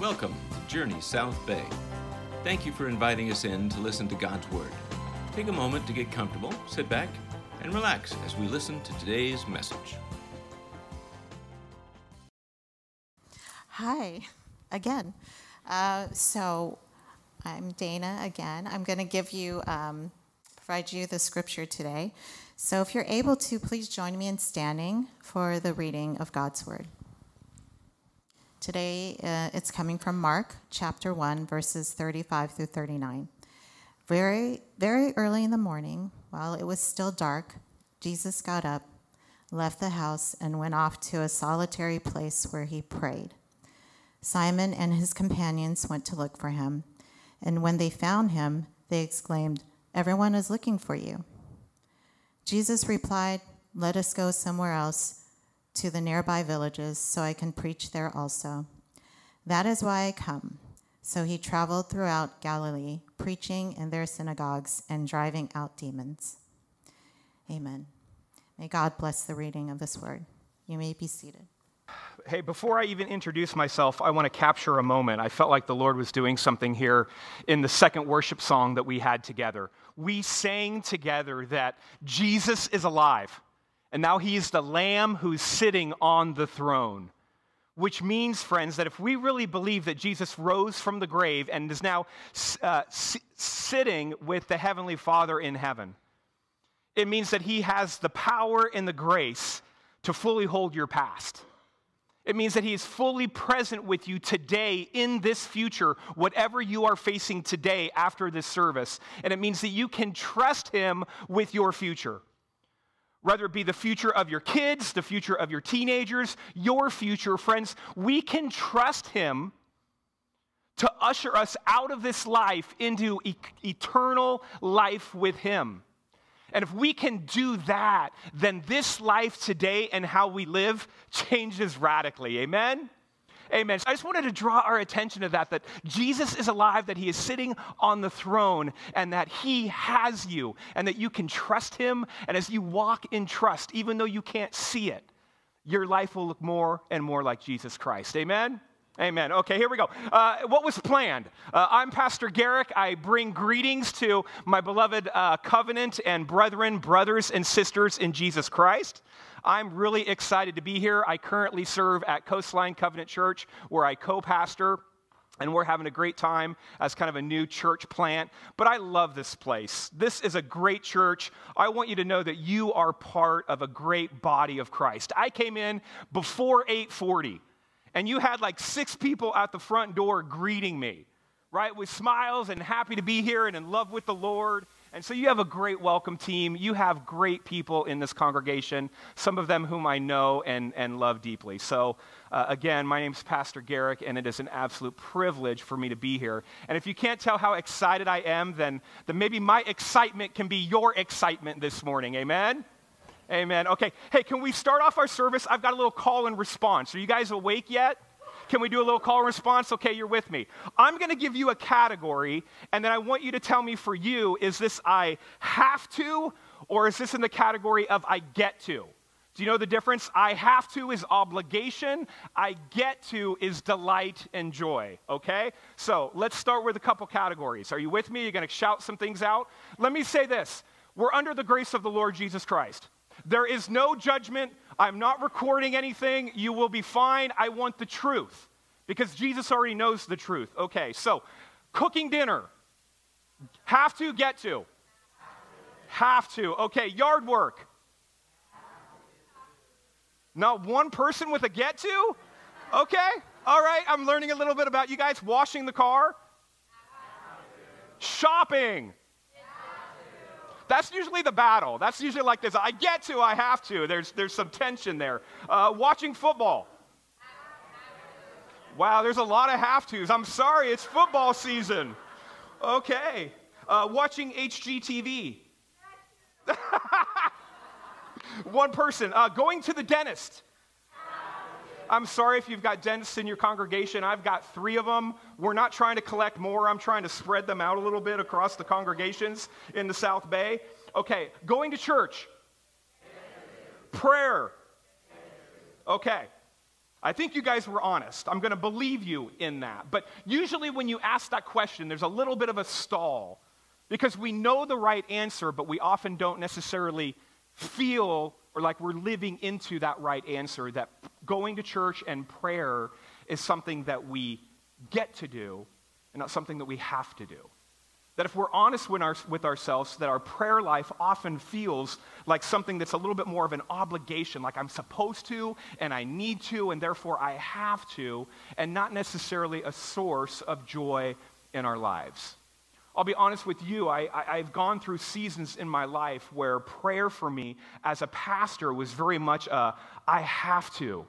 Welcome to Journey South Bay. Thank you for inviting us in to listen to God's Word. Take a moment to get comfortable, sit back, and relax as we listen to today's message. Hi, again. Uh, so, I'm Dana again. I'm going to give you, um, provide you the scripture today. So, if you're able to, please join me in standing for the reading of God's Word. Today, uh, it's coming from Mark chapter 1, verses 35 through 39. Very, very early in the morning, while it was still dark, Jesus got up, left the house, and went off to a solitary place where he prayed. Simon and his companions went to look for him, and when they found him, they exclaimed, Everyone is looking for you. Jesus replied, Let us go somewhere else to the nearby villages so I can preach there also. That is why I come. So he traveled throughout Galilee, preaching in their synagogues and driving out demons. Amen. May God bless the reading of this word. You may be seated. Hey, before I even introduce myself, I want to capture a moment. I felt like the Lord was doing something here in the second worship song that we had together. We sang together that Jesus is alive. And now he is the Lamb who's sitting on the throne. Which means, friends, that if we really believe that Jesus rose from the grave and is now uh, sitting with the Heavenly Father in heaven, it means that he has the power and the grace to fully hold your past. It means that he is fully present with you today in this future, whatever you are facing today after this service. And it means that you can trust him with your future whether it be the future of your kids, the future of your teenagers, your future, friends, we can trust Him to usher us out of this life into e- eternal life with Him. And if we can do that, then this life today and how we live changes radically. Amen? Amen. So I just wanted to draw our attention to that, that Jesus is alive, that he is sitting on the throne, and that he has you, and that you can trust him. And as you walk in trust, even though you can't see it, your life will look more and more like Jesus Christ. Amen. Amen. Okay, here we go. Uh, what was planned? Uh, I'm Pastor Garrick. I bring greetings to my beloved uh, covenant and brethren, brothers and sisters in Jesus Christ. I'm really excited to be here. I currently serve at Coastline Covenant Church, where I co pastor and we're having a great time as kind of a new church plant but i love this place this is a great church i want you to know that you are part of a great body of christ i came in before 840 and you had like six people at the front door greeting me right with smiles and happy to be here and in love with the lord and so you have a great welcome team. You have great people in this congregation, some of them whom I know and, and love deeply. So, uh, again, my name is Pastor Garrick, and it is an absolute privilege for me to be here. And if you can't tell how excited I am, then, then maybe my excitement can be your excitement this morning. Amen? Amen. Okay. Hey, can we start off our service? I've got a little call and response. Are you guys awake yet? Can we do a little call and response? Okay, you're with me. I'm going to give you a category, and then I want you to tell me for you is this I have to, or is this in the category of I get to? Do you know the difference? I have to is obligation, I get to is delight and joy, okay? So let's start with a couple categories. Are you with me? You're going to shout some things out? Let me say this we're under the grace of the Lord Jesus Christ. There is no judgment. I'm not recording anything. You will be fine. I want the truth because Jesus already knows the truth. Okay, so cooking dinner. Have to, get to. Have to. Okay, yard work. Not one person with a get to? Okay, all right, I'm learning a little bit about you guys. Washing the car. Shopping. That's usually the battle. That's usually like this I get to, I have to. There's, there's some tension there. Uh, watching football. Wow, there's a lot of have tos. I'm sorry, it's football season. Okay. Uh, watching HGTV. One person. Uh, going to the dentist. I'm sorry if you've got dentists in your congregation. I've got three of them. We're not trying to collect more, I'm trying to spread them out a little bit across the congregations in the South Bay. Okay, going to church. Prayer. Okay. I think you guys were honest. I'm going to believe you in that. But usually, when you ask that question, there's a little bit of a stall because we know the right answer, but we often don't necessarily feel or like we're living into that right answer that going to church and prayer is something that we get to do and not something that we have to do. That if we're honest with, our, with ourselves, that our prayer life often feels like something that's a little bit more of an obligation, like I'm supposed to and I need to and therefore I have to, and not necessarily a source of joy in our lives. I'll be honest with you, I, I, have gone through seasons in my life where prayer for me as a pastor was very much a I have to.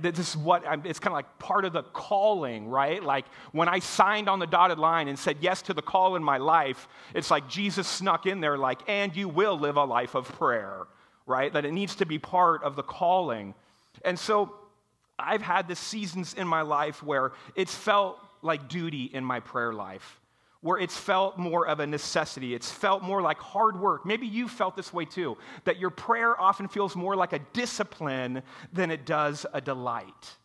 This is what I'm, it's kind of like part of the calling, right? Like when I signed on the dotted line and said yes to the call in my life, it's like Jesus snuck in there, like, and you will live a life of prayer, right? That it needs to be part of the calling. And so I've had the seasons in my life where it's felt like duty in my prayer life where it's felt more of a necessity. It's felt more like hard work. Maybe you felt this way too, that your prayer often feels more like a discipline than it does a delight.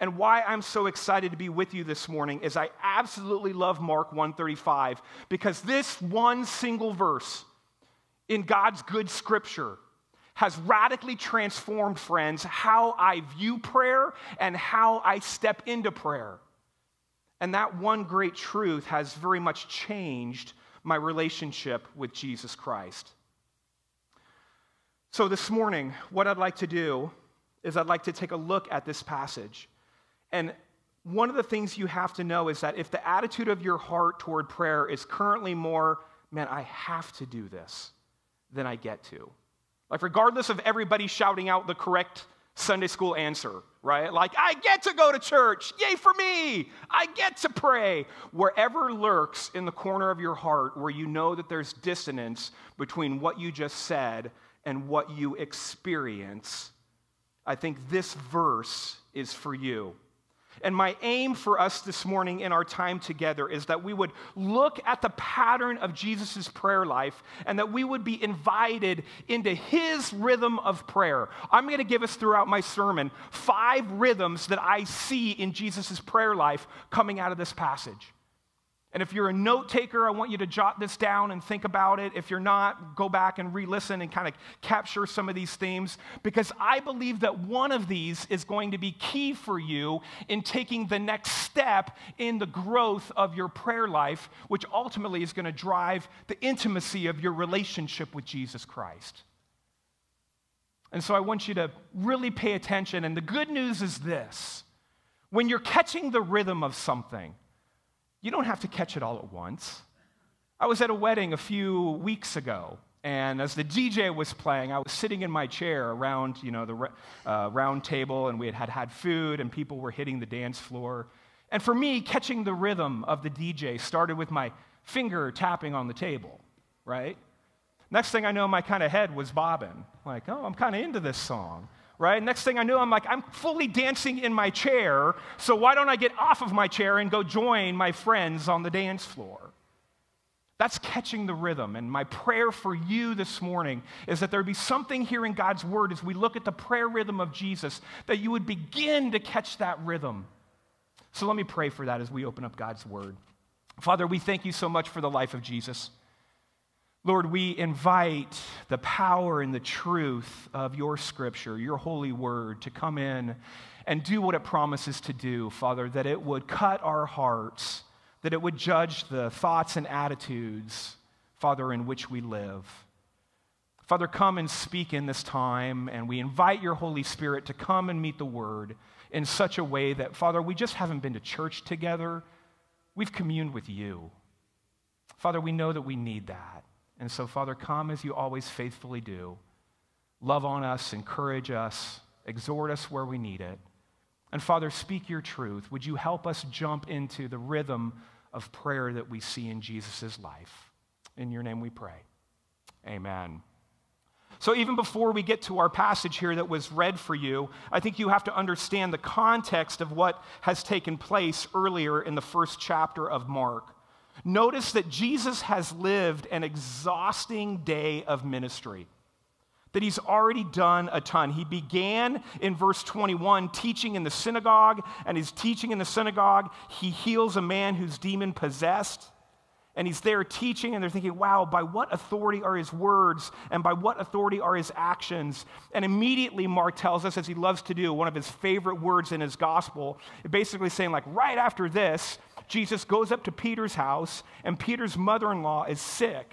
And why I'm so excited to be with you this morning is I absolutely love Mark 135 because this one single verse in God's good scripture has radically transformed, friends, how I view prayer and how I step into prayer. And that one great truth has very much changed my relationship with Jesus Christ. So, this morning, what I'd like to do is I'd like to take a look at this passage. And one of the things you have to know is that if the attitude of your heart toward prayer is currently more, man, I have to do this, than I get to. Like, regardless of everybody shouting out the correct Sunday school answer, right? Like, I get to go to church. Yay for me. I get to pray. Wherever lurks in the corner of your heart where you know that there's dissonance between what you just said and what you experience, I think this verse is for you. And my aim for us this morning in our time together is that we would look at the pattern of Jesus' prayer life and that we would be invited into his rhythm of prayer. I'm going to give us throughout my sermon five rhythms that I see in Jesus' prayer life coming out of this passage. And if you're a note taker, I want you to jot this down and think about it. If you're not, go back and re listen and kind of capture some of these themes because I believe that one of these is going to be key for you in taking the next step in the growth of your prayer life, which ultimately is going to drive the intimacy of your relationship with Jesus Christ. And so I want you to really pay attention. And the good news is this when you're catching the rhythm of something, you don't have to catch it all at once. I was at a wedding a few weeks ago, and as the DJ was playing, I was sitting in my chair around, you know, the uh, round table, and we had, had had food, and people were hitting the dance floor. And for me, catching the rhythm of the DJ started with my finger tapping on the table, right? Next thing I know, my kind of head was bobbing, like, oh, I'm kind of into this song right? Next thing I knew, I'm like, I'm fully dancing in my chair, so why don't I get off of my chair and go join my friends on the dance floor? That's catching the rhythm. And my prayer for you this morning is that there be something here in God's word as we look at the prayer rhythm of Jesus, that you would begin to catch that rhythm. So let me pray for that as we open up God's word. Father, we thank you so much for the life of Jesus. Lord, we invite the power and the truth of your scripture, your holy word, to come in and do what it promises to do, Father, that it would cut our hearts, that it would judge the thoughts and attitudes, Father, in which we live. Father, come and speak in this time, and we invite your Holy Spirit to come and meet the word in such a way that, Father, we just haven't been to church together. We've communed with you. Father, we know that we need that. And so, Father, come as you always faithfully do. Love on us, encourage us, exhort us where we need it. And Father, speak your truth. Would you help us jump into the rhythm of prayer that we see in Jesus' life? In your name we pray. Amen. So, even before we get to our passage here that was read for you, I think you have to understand the context of what has taken place earlier in the first chapter of Mark. Notice that Jesus has lived an exhausting day of ministry. that he's already done a ton. He began in verse 21 teaching in the synagogue, and he's teaching in the synagogue. He heals a man who's demon possessed. And he's there teaching, and they're thinking, wow, by what authority are his words, and by what authority are his actions? And immediately, Mark tells us, as he loves to do, one of his favorite words in his gospel, basically saying, like, right after this, Jesus goes up to Peter's house, and Peter's mother in law is sick.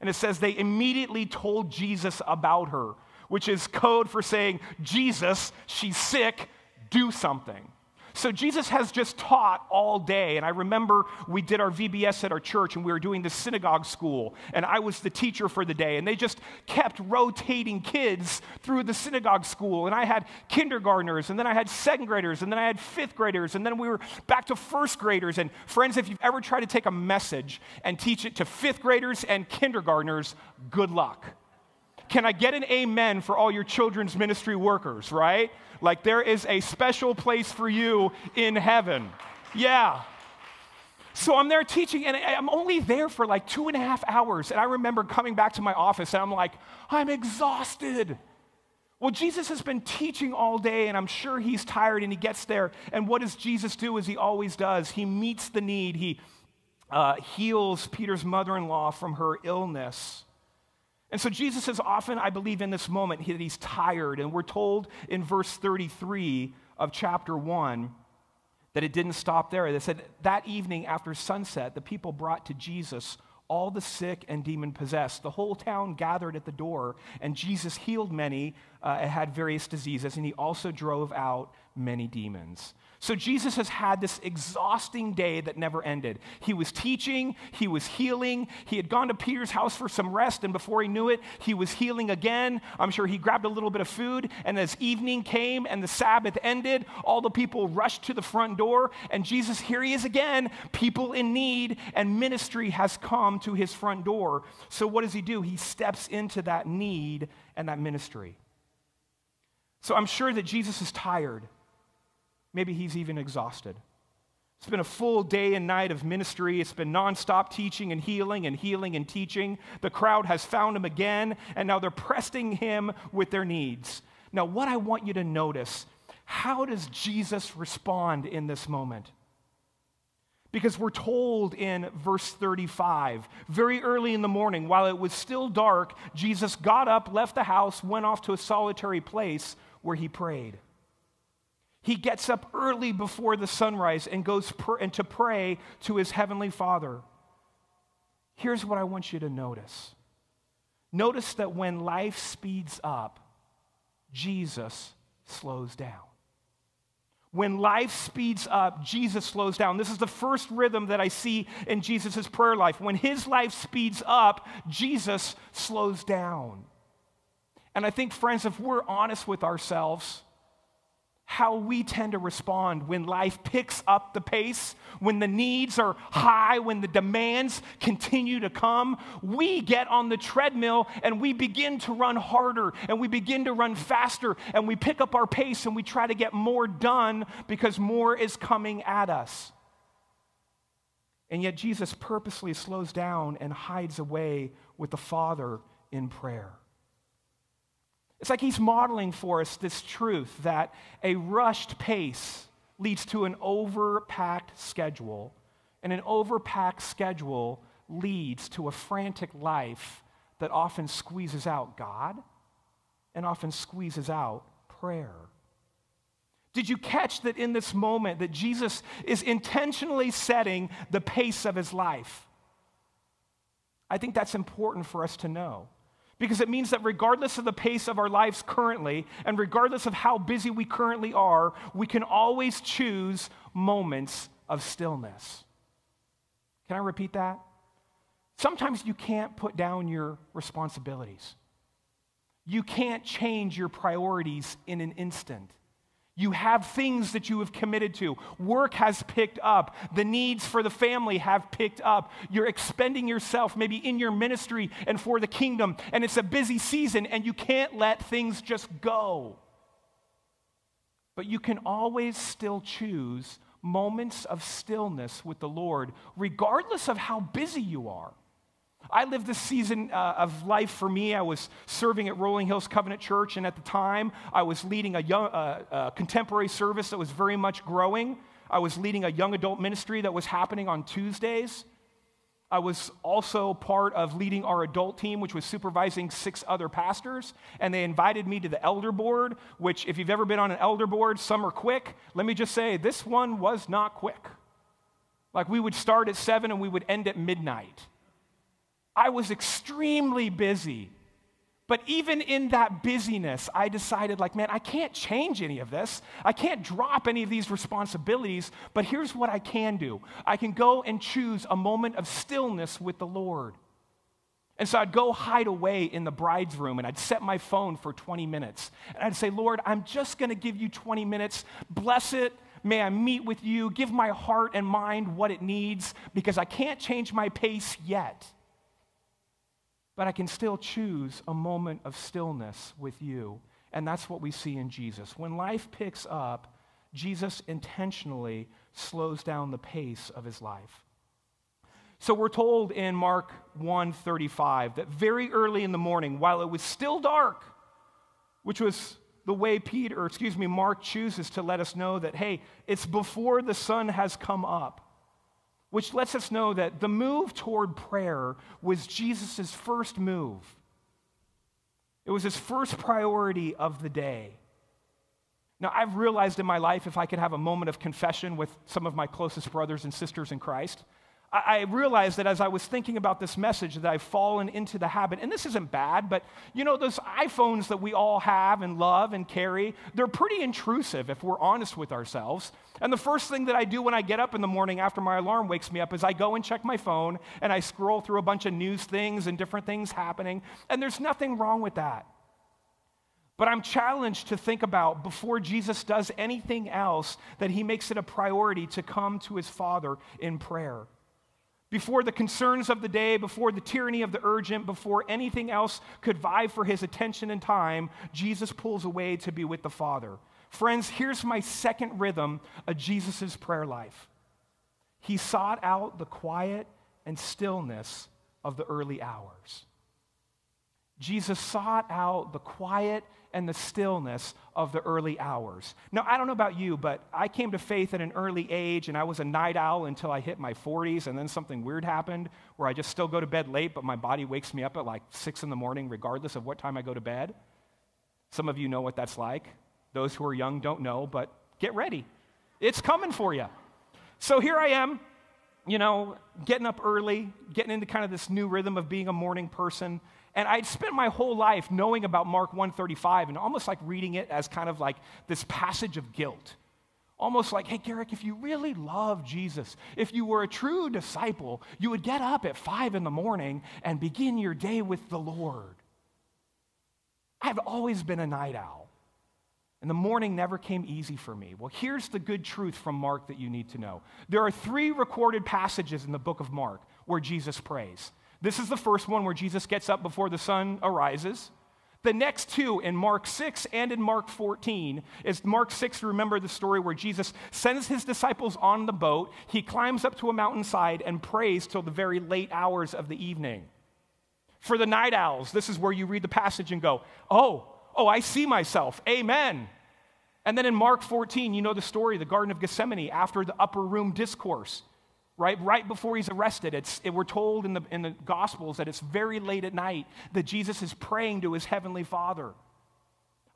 And it says they immediately told Jesus about her, which is code for saying, Jesus, she's sick, do something. So Jesus has just taught all day. And I remember we did our VBS at our church and we were doing the synagogue school. And I was the teacher for the day. And they just kept rotating kids through the synagogue school. And I had kindergartners, and then I had second graders, and then I had fifth graders, and then we were back to first graders. And friends, if you've ever tried to take a message and teach it to fifth graders and kindergartners, good luck. Can I get an amen for all your children's ministry workers, right? Like there is a special place for you in heaven. Yeah. So I'm there teaching, and I'm only there for like two and a half hours. And I remember coming back to my office, and I'm like, I'm exhausted. Well, Jesus has been teaching all day, and I'm sure he's tired, and he gets there. And what does Jesus do as he always does? He meets the need, he uh, heals Peter's mother in law from her illness. And so Jesus is often, I believe, in this moment that he's tired. And we're told in verse 33 of chapter 1 that it didn't stop there. They said, That evening after sunset, the people brought to Jesus all the sick and demon possessed. The whole town gathered at the door, and Jesus healed many uh, had various diseases, and he also drove out many demons. So Jesus has had this exhausting day that never ended. He was teaching, he was healing, he had gone to Peter's house for some rest, and before he knew it, he was healing again. I'm sure he grabbed a little bit of food, and as evening came and the Sabbath ended, all the people rushed to the front door, and Jesus, here he is again, people in need, and ministry has come to his front door. So what does he do? He steps into that need and that ministry. So I'm sure that Jesus is tired. Maybe he's even exhausted. It's been a full day and night of ministry. It's been nonstop teaching and healing and healing and teaching. The crowd has found him again, and now they're pressing him with their needs. Now, what I want you to notice how does Jesus respond in this moment? Because we're told in verse 35, very early in the morning, while it was still dark, Jesus got up, left the house, went off to a solitary place where he prayed. He gets up early before the sunrise and goes pr- and to pray to his heavenly Father. Here's what I want you to notice notice that when life speeds up, Jesus slows down. When life speeds up, Jesus slows down. This is the first rhythm that I see in Jesus' prayer life. When his life speeds up, Jesus slows down. And I think, friends, if we're honest with ourselves, how we tend to respond when life picks up the pace, when the needs are high, when the demands continue to come. We get on the treadmill and we begin to run harder and we begin to run faster and we pick up our pace and we try to get more done because more is coming at us. And yet, Jesus purposely slows down and hides away with the Father in prayer. It's like he's modeling for us this truth that a rushed pace leads to an overpacked schedule, and an overpacked schedule leads to a frantic life that often squeezes out God and often squeezes out prayer. Did you catch that in this moment that Jesus is intentionally setting the pace of his life? I think that's important for us to know. Because it means that regardless of the pace of our lives currently, and regardless of how busy we currently are, we can always choose moments of stillness. Can I repeat that? Sometimes you can't put down your responsibilities. You can't change your priorities in an instant. You have things that you have committed to. Work has picked up. The needs for the family have picked up. You're expending yourself maybe in your ministry and for the kingdom, and it's a busy season, and you can't let things just go. But you can always still choose moments of stillness with the Lord, regardless of how busy you are. I lived this season uh, of life for me. I was serving at Rolling Hills Covenant Church, and at the time, I was leading a young, uh, uh, contemporary service that was very much growing. I was leading a young adult ministry that was happening on Tuesdays. I was also part of leading our adult team, which was supervising six other pastors. And they invited me to the elder board, which, if you've ever been on an elder board, some are quick. Let me just say, this one was not quick. Like we would start at seven and we would end at midnight. I was extremely busy. But even in that busyness, I decided, like, man, I can't change any of this. I can't drop any of these responsibilities. But here's what I can do I can go and choose a moment of stillness with the Lord. And so I'd go hide away in the bride's room and I'd set my phone for 20 minutes. And I'd say, Lord, I'm just going to give you 20 minutes. Bless it. May I meet with you. Give my heart and mind what it needs because I can't change my pace yet but I can still choose a moment of stillness with you. And that's what we see in Jesus. When life picks up, Jesus intentionally slows down the pace of his life. So we're told in Mark 1:35 that very early in the morning while it was still dark, which was the way Peter, excuse me, Mark chooses to let us know that hey, it's before the sun has come up which lets us know that the move toward prayer was Jesus' first move. It was his first priority of the day. Now, I've realized in my life, if I could have a moment of confession with some of my closest brothers and sisters in Christ, I realized that as I was thinking about this message, that I've fallen into the habit, and this isn't bad, but you know, those iPhones that we all have and love and carry, they're pretty intrusive if we're honest with ourselves. And the first thing that I do when I get up in the morning after my alarm wakes me up is I go and check my phone and I scroll through a bunch of news things and different things happening, and there's nothing wrong with that. But I'm challenged to think about before Jesus does anything else that he makes it a priority to come to his Father in prayer. Before the concerns of the day, before the tyranny of the urgent, before anything else could vie for his attention and time, Jesus pulls away to be with the Father. Friends, here's my second rhythm of Jesus' prayer life. He sought out the quiet and stillness of the early hours. Jesus sought out the quiet and the stillness of the early hours. Now, I don't know about you, but I came to faith at an early age and I was a night owl until I hit my 40s, and then something weird happened where I just still go to bed late, but my body wakes me up at like 6 in the morning, regardless of what time I go to bed. Some of you know what that's like. Those who are young don't know, but get ready. It's coming for you. So here I am, you know, getting up early, getting into kind of this new rhythm of being a morning person. And I'd spent my whole life knowing about Mark 135 and almost like reading it as kind of like this passage of guilt. Almost like, hey, Garrick, if you really love Jesus, if you were a true disciple, you would get up at five in the morning and begin your day with the Lord. I've always been a night owl, and the morning never came easy for me. Well, here's the good truth from Mark that you need to know there are three recorded passages in the book of Mark where Jesus prays. This is the first one where Jesus gets up before the sun arises. The next two in Mark 6 and in Mark 14 is Mark 6, remember the story where Jesus sends his disciples on the boat. He climbs up to a mountainside and prays till the very late hours of the evening. For the night owls, this is where you read the passage and go, Oh, oh, I see myself. Amen. And then in Mark 14, you know the story, the Garden of Gethsemane, after the upper room discourse right? Right before he's arrested. It's, it, we're told in the, in the Gospels that it's very late at night that Jesus is praying to his heavenly Father.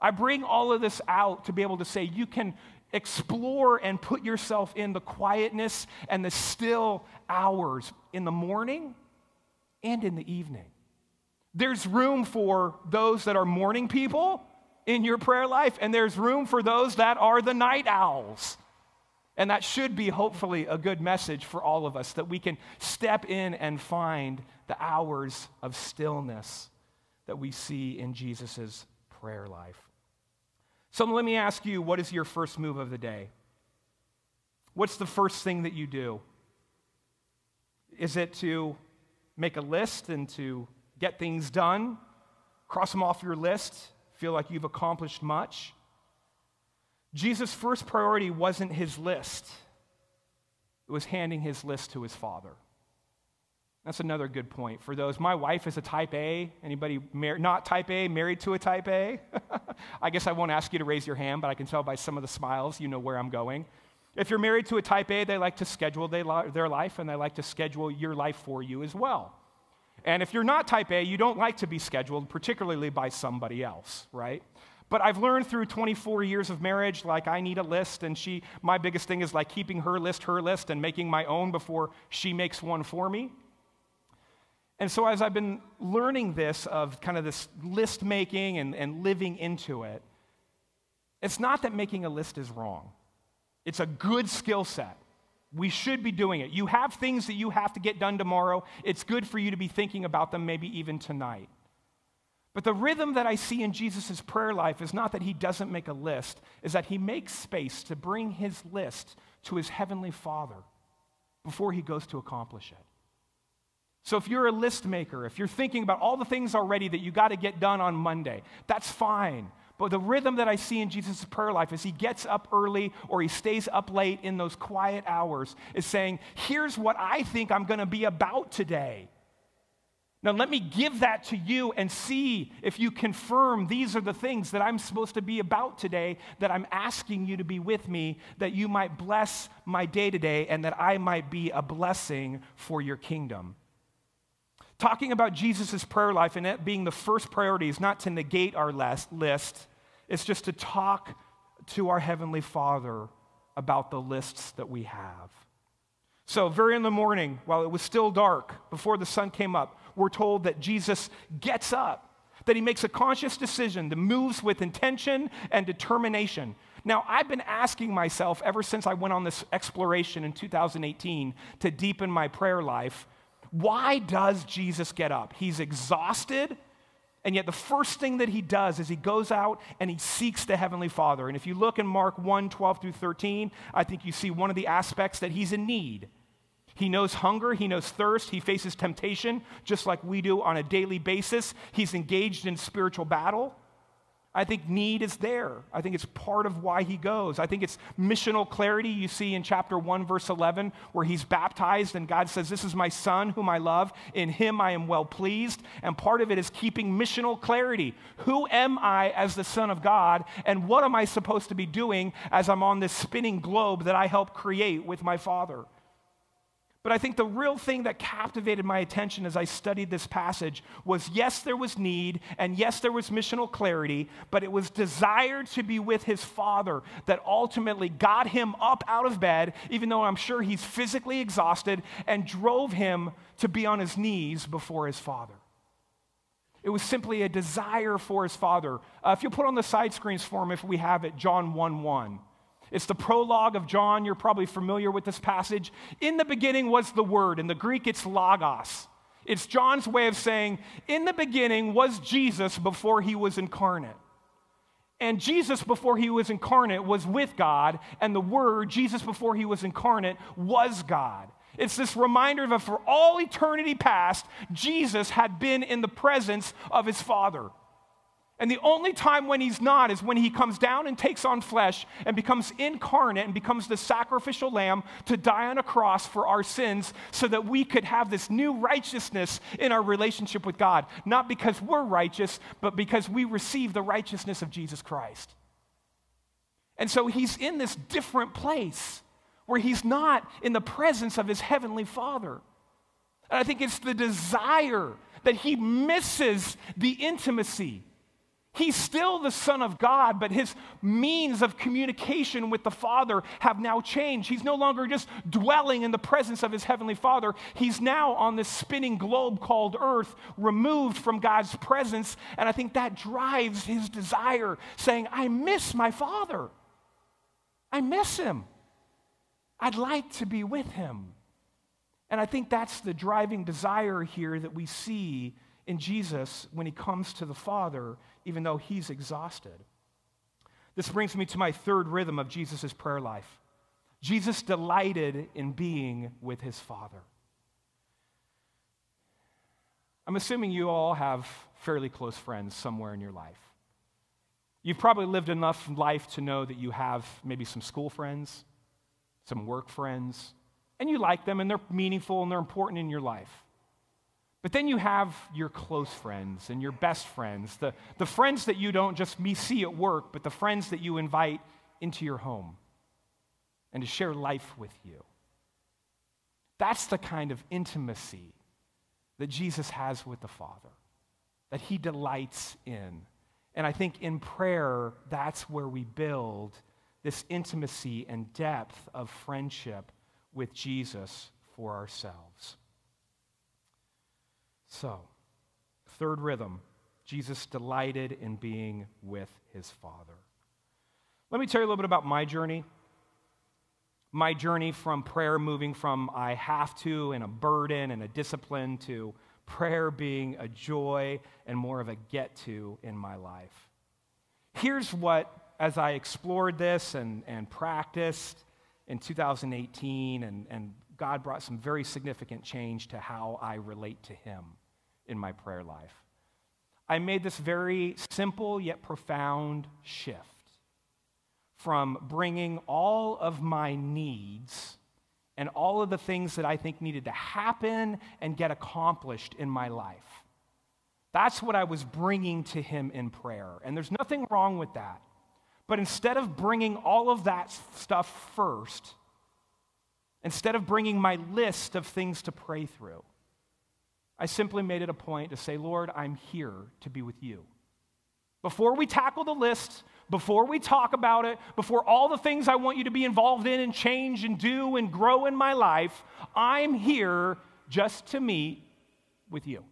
I bring all of this out to be able to say you can explore and put yourself in the quietness and the still hours in the morning and in the evening. There's room for those that are morning people in your prayer life, and there's room for those that are the night owls. And that should be hopefully a good message for all of us that we can step in and find the hours of stillness that we see in Jesus' prayer life. So let me ask you what is your first move of the day? What's the first thing that you do? Is it to make a list and to get things done? Cross them off your list? Feel like you've accomplished much? Jesus' first priority wasn't his list, it was handing his list to his father. That's another good point for those. My wife is a type A. Anybody mar- not type A, married to a type A? I guess I won't ask you to raise your hand, but I can tell by some of the smiles you know where I'm going. If you're married to a type A, they like to schedule their life and they like to schedule your life for you as well. And if you're not type A, you don't like to be scheduled, particularly by somebody else, right? But I've learned through 24 years of marriage, like I need a list, and she, my biggest thing is like keeping her list her list and making my own before she makes one for me. And so, as I've been learning this of kind of this list making and, and living into it, it's not that making a list is wrong. It's a good skill set. We should be doing it. You have things that you have to get done tomorrow. It's good for you to be thinking about them, maybe even tonight. But the rhythm that I see in Jesus' prayer life is not that he doesn't make a list, is that he makes space to bring his list to his heavenly Father before he goes to accomplish it. So if you're a list maker, if you're thinking about all the things already that you got to get done on Monday, that's fine. But the rhythm that I see in Jesus' prayer life is he gets up early or he stays up late in those quiet hours, is saying, Here's what I think I'm going to be about today. Now, let me give that to you and see if you confirm these are the things that I'm supposed to be about today, that I'm asking you to be with me, that you might bless my day today, and that I might be a blessing for your kingdom. Talking about Jesus' prayer life and it being the first priority is not to negate our list, it's just to talk to our Heavenly Father about the lists that we have. So, very in the morning, while it was still dark, before the sun came up, we're told that Jesus gets up, that he makes a conscious decision that moves with intention and determination. Now, I've been asking myself ever since I went on this exploration in 2018 to deepen my prayer life why does Jesus get up? He's exhausted. And yet, the first thing that he does is he goes out and he seeks the Heavenly Father. And if you look in Mark 1 12 through 13, I think you see one of the aspects that he's in need. He knows hunger, he knows thirst, he faces temptation just like we do on a daily basis. He's engaged in spiritual battle. I think need is there. I think it's part of why he goes. I think it's missional clarity you see in chapter 1, verse 11, where he's baptized and God says, This is my son whom I love. In him I am well pleased. And part of it is keeping missional clarity. Who am I as the son of God? And what am I supposed to be doing as I'm on this spinning globe that I help create with my father? But I think the real thing that captivated my attention as I studied this passage was yes, there was need, and yes, there was missional clarity, but it was desire to be with his father that ultimately got him up out of bed, even though I'm sure he's physically exhausted, and drove him to be on his knees before his father. It was simply a desire for his father. Uh, if you put on the side screens for him, if we have it, John 1 1. It's the prologue of John. You're probably familiar with this passage. In the beginning was the Word. In the Greek, it's logos. It's John's way of saying, in the beginning was Jesus before he was incarnate. And Jesus, before he was incarnate, was with God, and the Word, Jesus, before he was incarnate, was God. It's this reminder that for all eternity past, Jesus had been in the presence of his Father. And the only time when he's not is when he comes down and takes on flesh and becomes incarnate and becomes the sacrificial lamb to die on a cross for our sins so that we could have this new righteousness in our relationship with God. Not because we're righteous, but because we receive the righteousness of Jesus Christ. And so he's in this different place where he's not in the presence of his heavenly Father. And I think it's the desire that he misses the intimacy He's still the Son of God, but his means of communication with the Father have now changed. He's no longer just dwelling in the presence of his Heavenly Father. He's now on this spinning globe called Earth, removed from God's presence. And I think that drives his desire, saying, I miss my Father. I miss him. I'd like to be with him. And I think that's the driving desire here that we see in Jesus when he comes to the Father, even though he's exhausted. This brings me to my third rhythm of Jesus' prayer life. Jesus delighted in being with his Father. I'm assuming you all have fairly close friends somewhere in your life. You've probably lived enough life to know that you have maybe some school friends, some work friends, and you like them and they're meaningful and they're important in your life. But then you have your close friends and your best friends, the, the friends that you don't just me see at work, but the friends that you invite into your home and to share life with you. That's the kind of intimacy that Jesus has with the Father, that he delights in. And I think in prayer, that's where we build this intimacy and depth of friendship with Jesus for ourselves. So, third rhythm Jesus delighted in being with his Father. Let me tell you a little bit about my journey. My journey from prayer moving from I have to and a burden and a discipline to prayer being a joy and more of a get to in my life. Here's what, as I explored this and, and practiced in 2018, and, and God brought some very significant change to how I relate to Him in my prayer life. I made this very simple yet profound shift from bringing all of my needs and all of the things that I think needed to happen and get accomplished in my life. That's what I was bringing to Him in prayer. And there's nothing wrong with that. But instead of bringing all of that stuff first, instead of bringing my list of things to pray through, I simply made it a point to say, Lord, I'm here to be with you. Before we tackle the list, before we talk about it, before all the things I want you to be involved in and change and do and grow in my life, I'm here just to meet with you.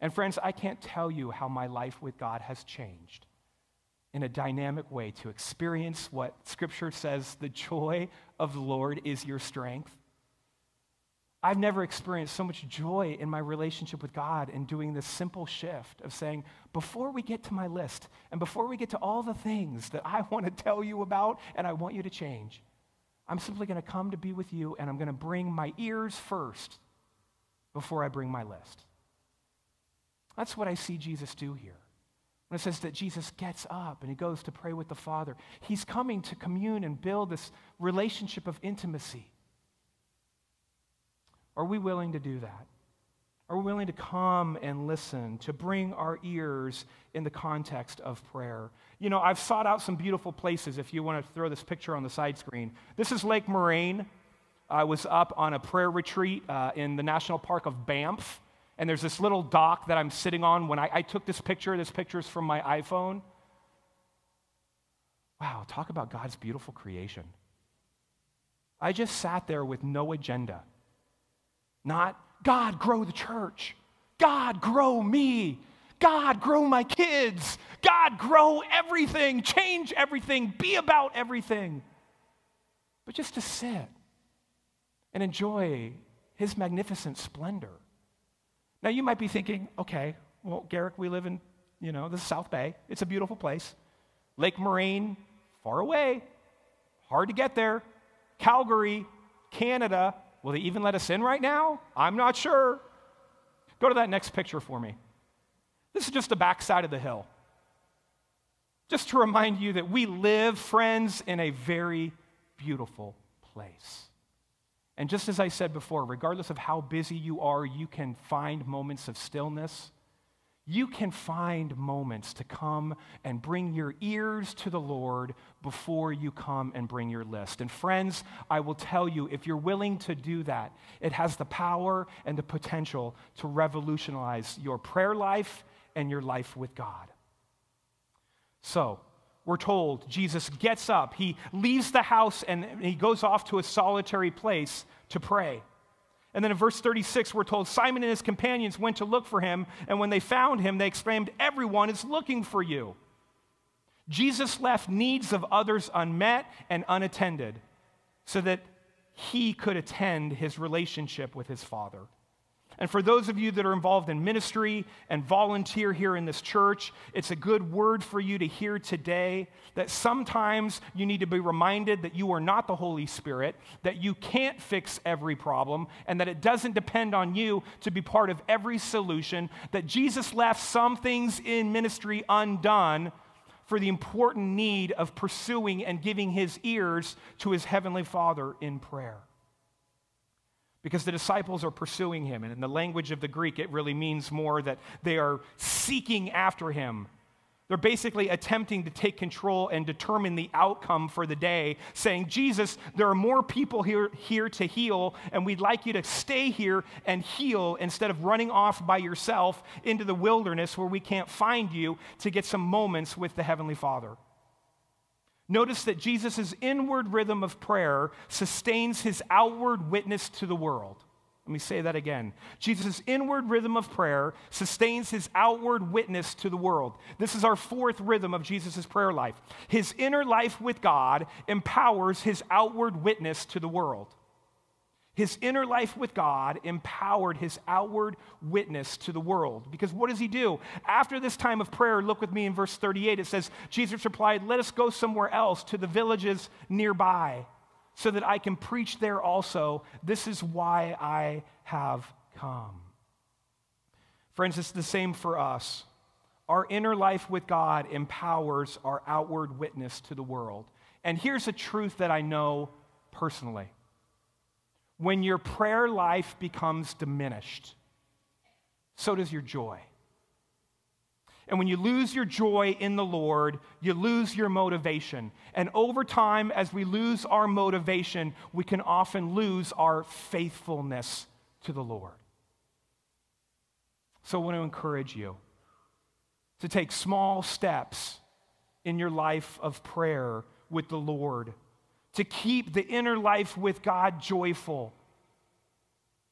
And friends, I can't tell you how my life with God has changed in a dynamic way to experience what Scripture says the joy of the Lord is your strength. I've never experienced so much joy in my relationship with God in doing this simple shift of saying, before we get to my list and before we get to all the things that I want to tell you about and I want you to change, I'm simply going to come to be with you and I'm going to bring my ears first before I bring my list. That's what I see Jesus do here. When it says that Jesus gets up and he goes to pray with the Father, he's coming to commune and build this relationship of intimacy. Are we willing to do that? Are we willing to come and listen, to bring our ears in the context of prayer? You know, I've sought out some beautiful places if you want to throw this picture on the side screen. This is Lake Moraine. I was up on a prayer retreat uh, in the National Park of Banff, and there's this little dock that I'm sitting on. When I, I took this picture, this picture is from my iPhone. Wow, talk about God's beautiful creation. I just sat there with no agenda. Not, God, grow the church. God, grow me. God, grow my kids. God, grow everything, change everything, be about everything. But just to sit and enjoy his magnificent splendor. Now, you might be thinking, okay, well, Garrick, we live in, you know, the South Bay. It's a beautiful place. Lake Moraine, far away, hard to get there. Calgary, Canada, Will they even let us in right now? I'm not sure. Go to that next picture for me. This is just the backside of the hill. Just to remind you that we live, friends, in a very beautiful place. And just as I said before, regardless of how busy you are, you can find moments of stillness you can find moments to come and bring your ears to the Lord before you come and bring your list. And friends, I will tell you, if you're willing to do that, it has the power and the potential to revolutionize your prayer life and your life with God. So, we're told Jesus gets up, he leaves the house, and he goes off to a solitary place to pray. And then in verse 36, we're told Simon and his companions went to look for him, and when they found him, they exclaimed, Everyone is looking for you. Jesus left needs of others unmet and unattended so that he could attend his relationship with his Father. And for those of you that are involved in ministry and volunteer here in this church, it's a good word for you to hear today that sometimes you need to be reminded that you are not the Holy Spirit, that you can't fix every problem, and that it doesn't depend on you to be part of every solution, that Jesus left some things in ministry undone for the important need of pursuing and giving his ears to his heavenly Father in prayer. Because the disciples are pursuing him. And in the language of the Greek, it really means more that they are seeking after him. They're basically attempting to take control and determine the outcome for the day, saying, Jesus, there are more people here, here to heal, and we'd like you to stay here and heal instead of running off by yourself into the wilderness where we can't find you to get some moments with the Heavenly Father. Notice that Jesus' inward rhythm of prayer sustains his outward witness to the world. Let me say that again. Jesus' inward rhythm of prayer sustains his outward witness to the world. This is our fourth rhythm of Jesus' prayer life. His inner life with God empowers his outward witness to the world. His inner life with God empowered his outward witness to the world. Because what does he do? After this time of prayer, look with me in verse 38. It says, Jesus replied, Let us go somewhere else to the villages nearby so that I can preach there also. This is why I have come. Friends, it's the same for us. Our inner life with God empowers our outward witness to the world. And here's a truth that I know personally when your prayer life becomes diminished, so does your joy. And when you lose your joy in the Lord, you lose your motivation. And over time, as we lose our motivation, we can often lose our faithfulness to the Lord. So I want to encourage you to take small steps in your life of prayer with the Lord to keep the inner life with God joyful,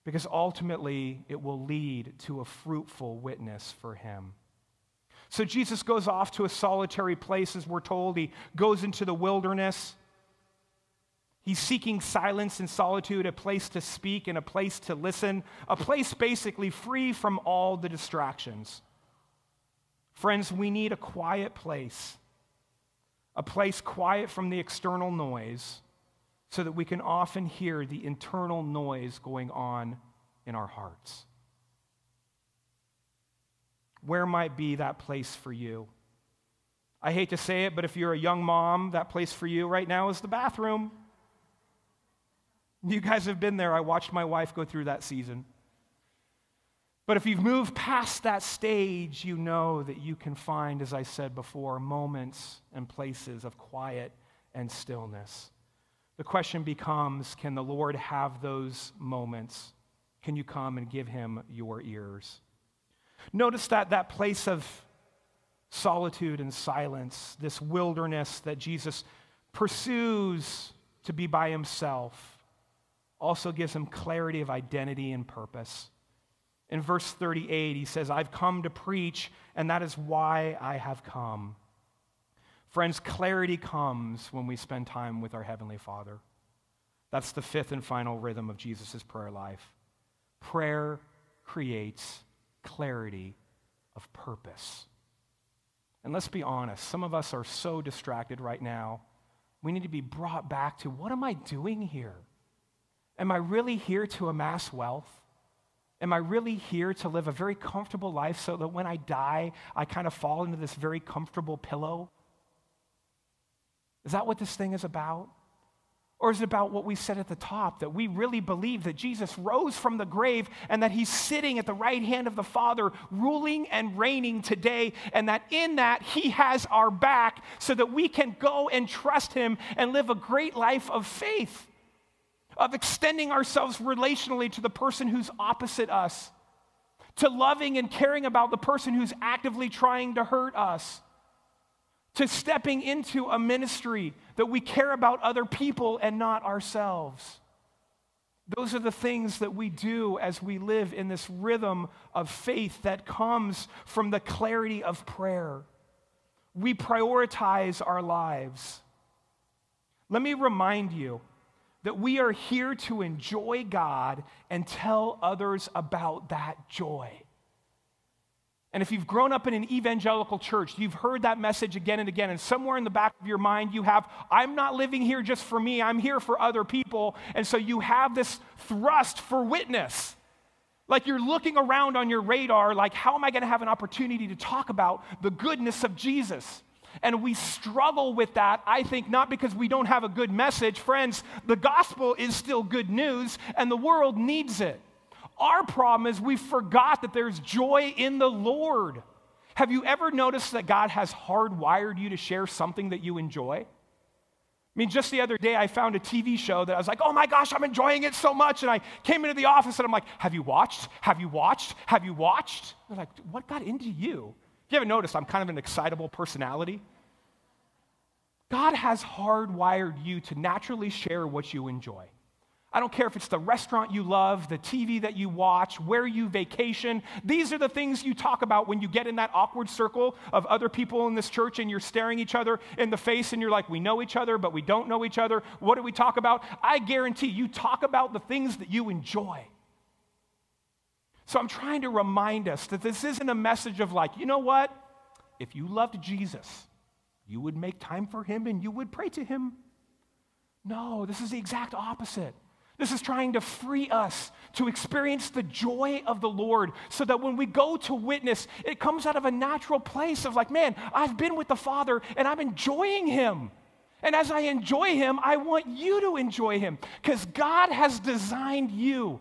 because ultimately it will lead to a fruitful witness for Him. So Jesus goes off to a solitary place, as we're told. He goes into the wilderness. He's seeking silence and solitude, a place to speak and a place to listen, a place basically free from all the distractions. Friends, we need a quiet place a place quiet from the external noise so that we can often hear the internal noise going on in our hearts. Where might be that place for you? I hate to say it, but if you're a young mom, that place for you right now is the bathroom. You guys have been there. I watched my wife go through that season. But if you've moved past that stage, you know that you can find, as I said before, moments and places of quiet and stillness. The question becomes can the Lord have those moments? Can you come and give him your ears? Notice that that place of solitude and silence, this wilderness that Jesus pursues to be by himself, also gives him clarity of identity and purpose. In verse 38, he says, I've come to preach, and that is why I have come. Friends, clarity comes when we spend time with our Heavenly Father. That's the fifth and final rhythm of Jesus' prayer life. Prayer creates clarity of purpose. And let's be honest, some of us are so distracted right now. We need to be brought back to what am I doing here? Am I really here to amass wealth? Am I really here to live a very comfortable life so that when I die, I kind of fall into this very comfortable pillow? Is that what this thing is about? Or is it about what we said at the top, that we really believe that Jesus rose from the grave and that he's sitting at the right hand of the Father, ruling and reigning today, and that in that he has our back so that we can go and trust him and live a great life of faith? Of extending ourselves relationally to the person who's opposite us, to loving and caring about the person who's actively trying to hurt us, to stepping into a ministry that we care about other people and not ourselves. Those are the things that we do as we live in this rhythm of faith that comes from the clarity of prayer. We prioritize our lives. Let me remind you that we are here to enjoy God and tell others about that joy. And if you've grown up in an evangelical church, you've heard that message again and again, and somewhere in the back of your mind you have, I'm not living here just for me, I'm here for other people. And so you have this thrust for witness. Like you're looking around on your radar, like, how am I going to have an opportunity to talk about the goodness of Jesus? And we struggle with that, I think, not because we don't have a good message. Friends, the gospel is still good news, and the world needs it. Our problem is we forgot that there's joy in the Lord. Have you ever noticed that God has hardwired you to share something that you enjoy? I mean, just the other day, I found a TV show that I was like, oh my gosh, I'm enjoying it so much. And I came into the office and I'm like, have you watched? Have you watched? Have you watched? They're like, what got into you? You haven't noticed I'm kind of an excitable personality? God has hardwired you to naturally share what you enjoy. I don't care if it's the restaurant you love, the TV that you watch, where you vacation. These are the things you talk about when you get in that awkward circle of other people in this church and you're staring each other in the face and you're like, we know each other, but we don't know each other. What do we talk about? I guarantee you talk about the things that you enjoy. So I'm trying to remind us that this isn't a message of like, you know what? If you loved Jesus, you would make time for him and you would pray to him. No, this is the exact opposite. This is trying to free us to experience the joy of the Lord so that when we go to witness, it comes out of a natural place of like, man, I've been with the Father and I'm enjoying Him. And as I enjoy Him, I want you to enjoy Him because God has designed you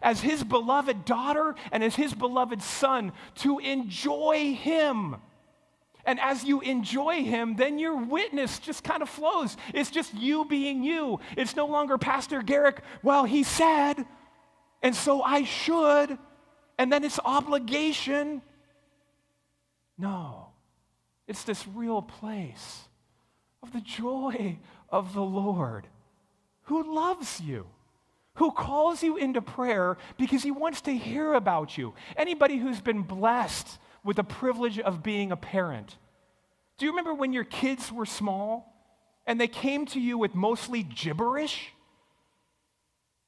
as His beloved daughter and as His beloved son to enjoy Him. And as you enjoy him, then your witness just kind of flows. It's just you being you. It's no longer Pastor Garrick, well, he said, and so I should, and then it's obligation. No, it's this real place of the joy of the Lord who loves you who calls you into prayer because he wants to hear about you. Anybody who's been blessed with the privilege of being a parent. Do you remember when your kids were small and they came to you with mostly gibberish?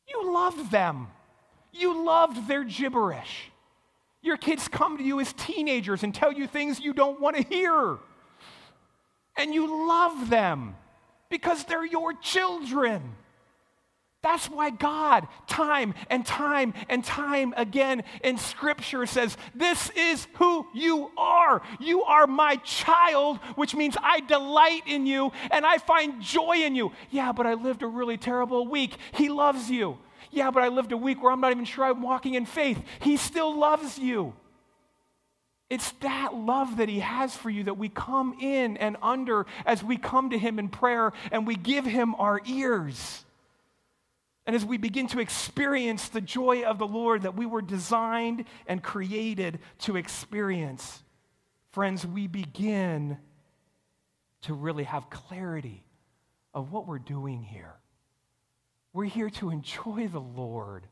You loved them. You loved their gibberish. Your kids come to you as teenagers and tell you things you don't want to hear. And you love them because they're your children. That's why God, time and time and time again in Scripture, says, This is who you are. You are my child, which means I delight in you and I find joy in you. Yeah, but I lived a really terrible week. He loves you. Yeah, but I lived a week where I'm not even sure I'm walking in faith. He still loves you. It's that love that He has for you that we come in and under as we come to Him in prayer and we give Him our ears. And as we begin to experience the joy of the Lord that we were designed and created to experience, friends, we begin to really have clarity of what we're doing here. We're here to enjoy the Lord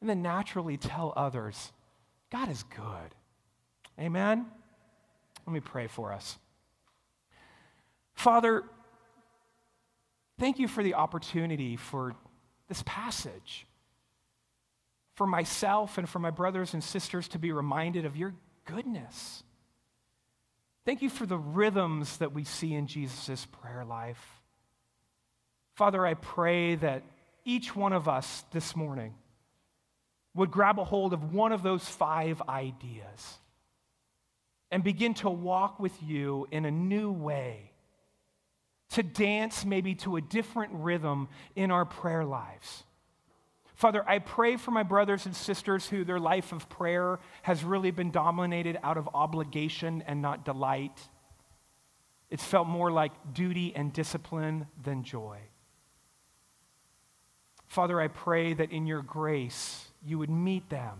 and then naturally tell others, God is good. Amen? Let me pray for us. Father, thank you for the opportunity for this passage for myself and for my brothers and sisters to be reminded of your goodness. Thank you for the rhythms that we see in Jesus' prayer life. Father, I pray that each one of us this morning would grab a hold of one of those five ideas and begin to walk with you in a new way to dance maybe to a different rhythm in our prayer lives. Father, I pray for my brothers and sisters who their life of prayer has really been dominated out of obligation and not delight. It's felt more like duty and discipline than joy. Father, I pray that in your grace you would meet them,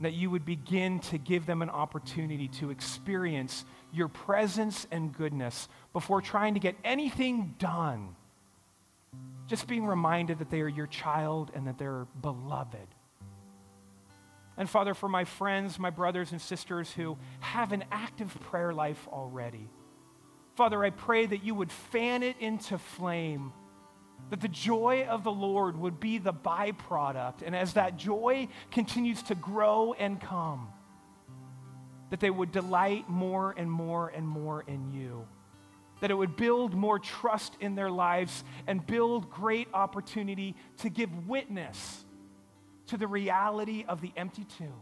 that you would begin to give them an opportunity to experience your presence and goodness before trying to get anything done. Just being reminded that they are your child and that they're beloved. And Father, for my friends, my brothers and sisters who have an active prayer life already, Father, I pray that you would fan it into flame, that the joy of the Lord would be the byproduct. And as that joy continues to grow and come, that they would delight more and more and more in you. That it would build more trust in their lives and build great opportunity to give witness to the reality of the empty tomb.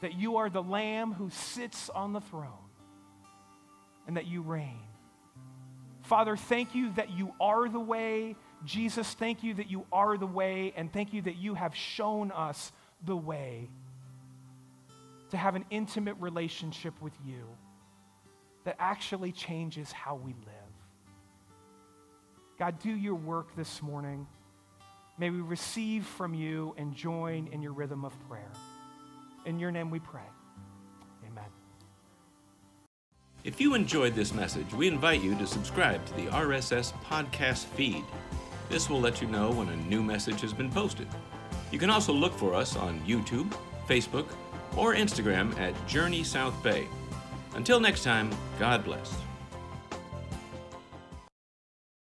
That you are the Lamb who sits on the throne and that you reign. Father, thank you that you are the way. Jesus, thank you that you are the way, and thank you that you have shown us the way to have an intimate relationship with you that actually changes how we live. God, do your work this morning. May we receive from you and join in your rhythm of prayer. In your name we pray. Amen. If you enjoyed this message, we invite you to subscribe to the RSS podcast feed. This will let you know when a new message has been posted. You can also look for us on YouTube, Facebook, or Instagram at Journey South Bay. Until next time, God bless.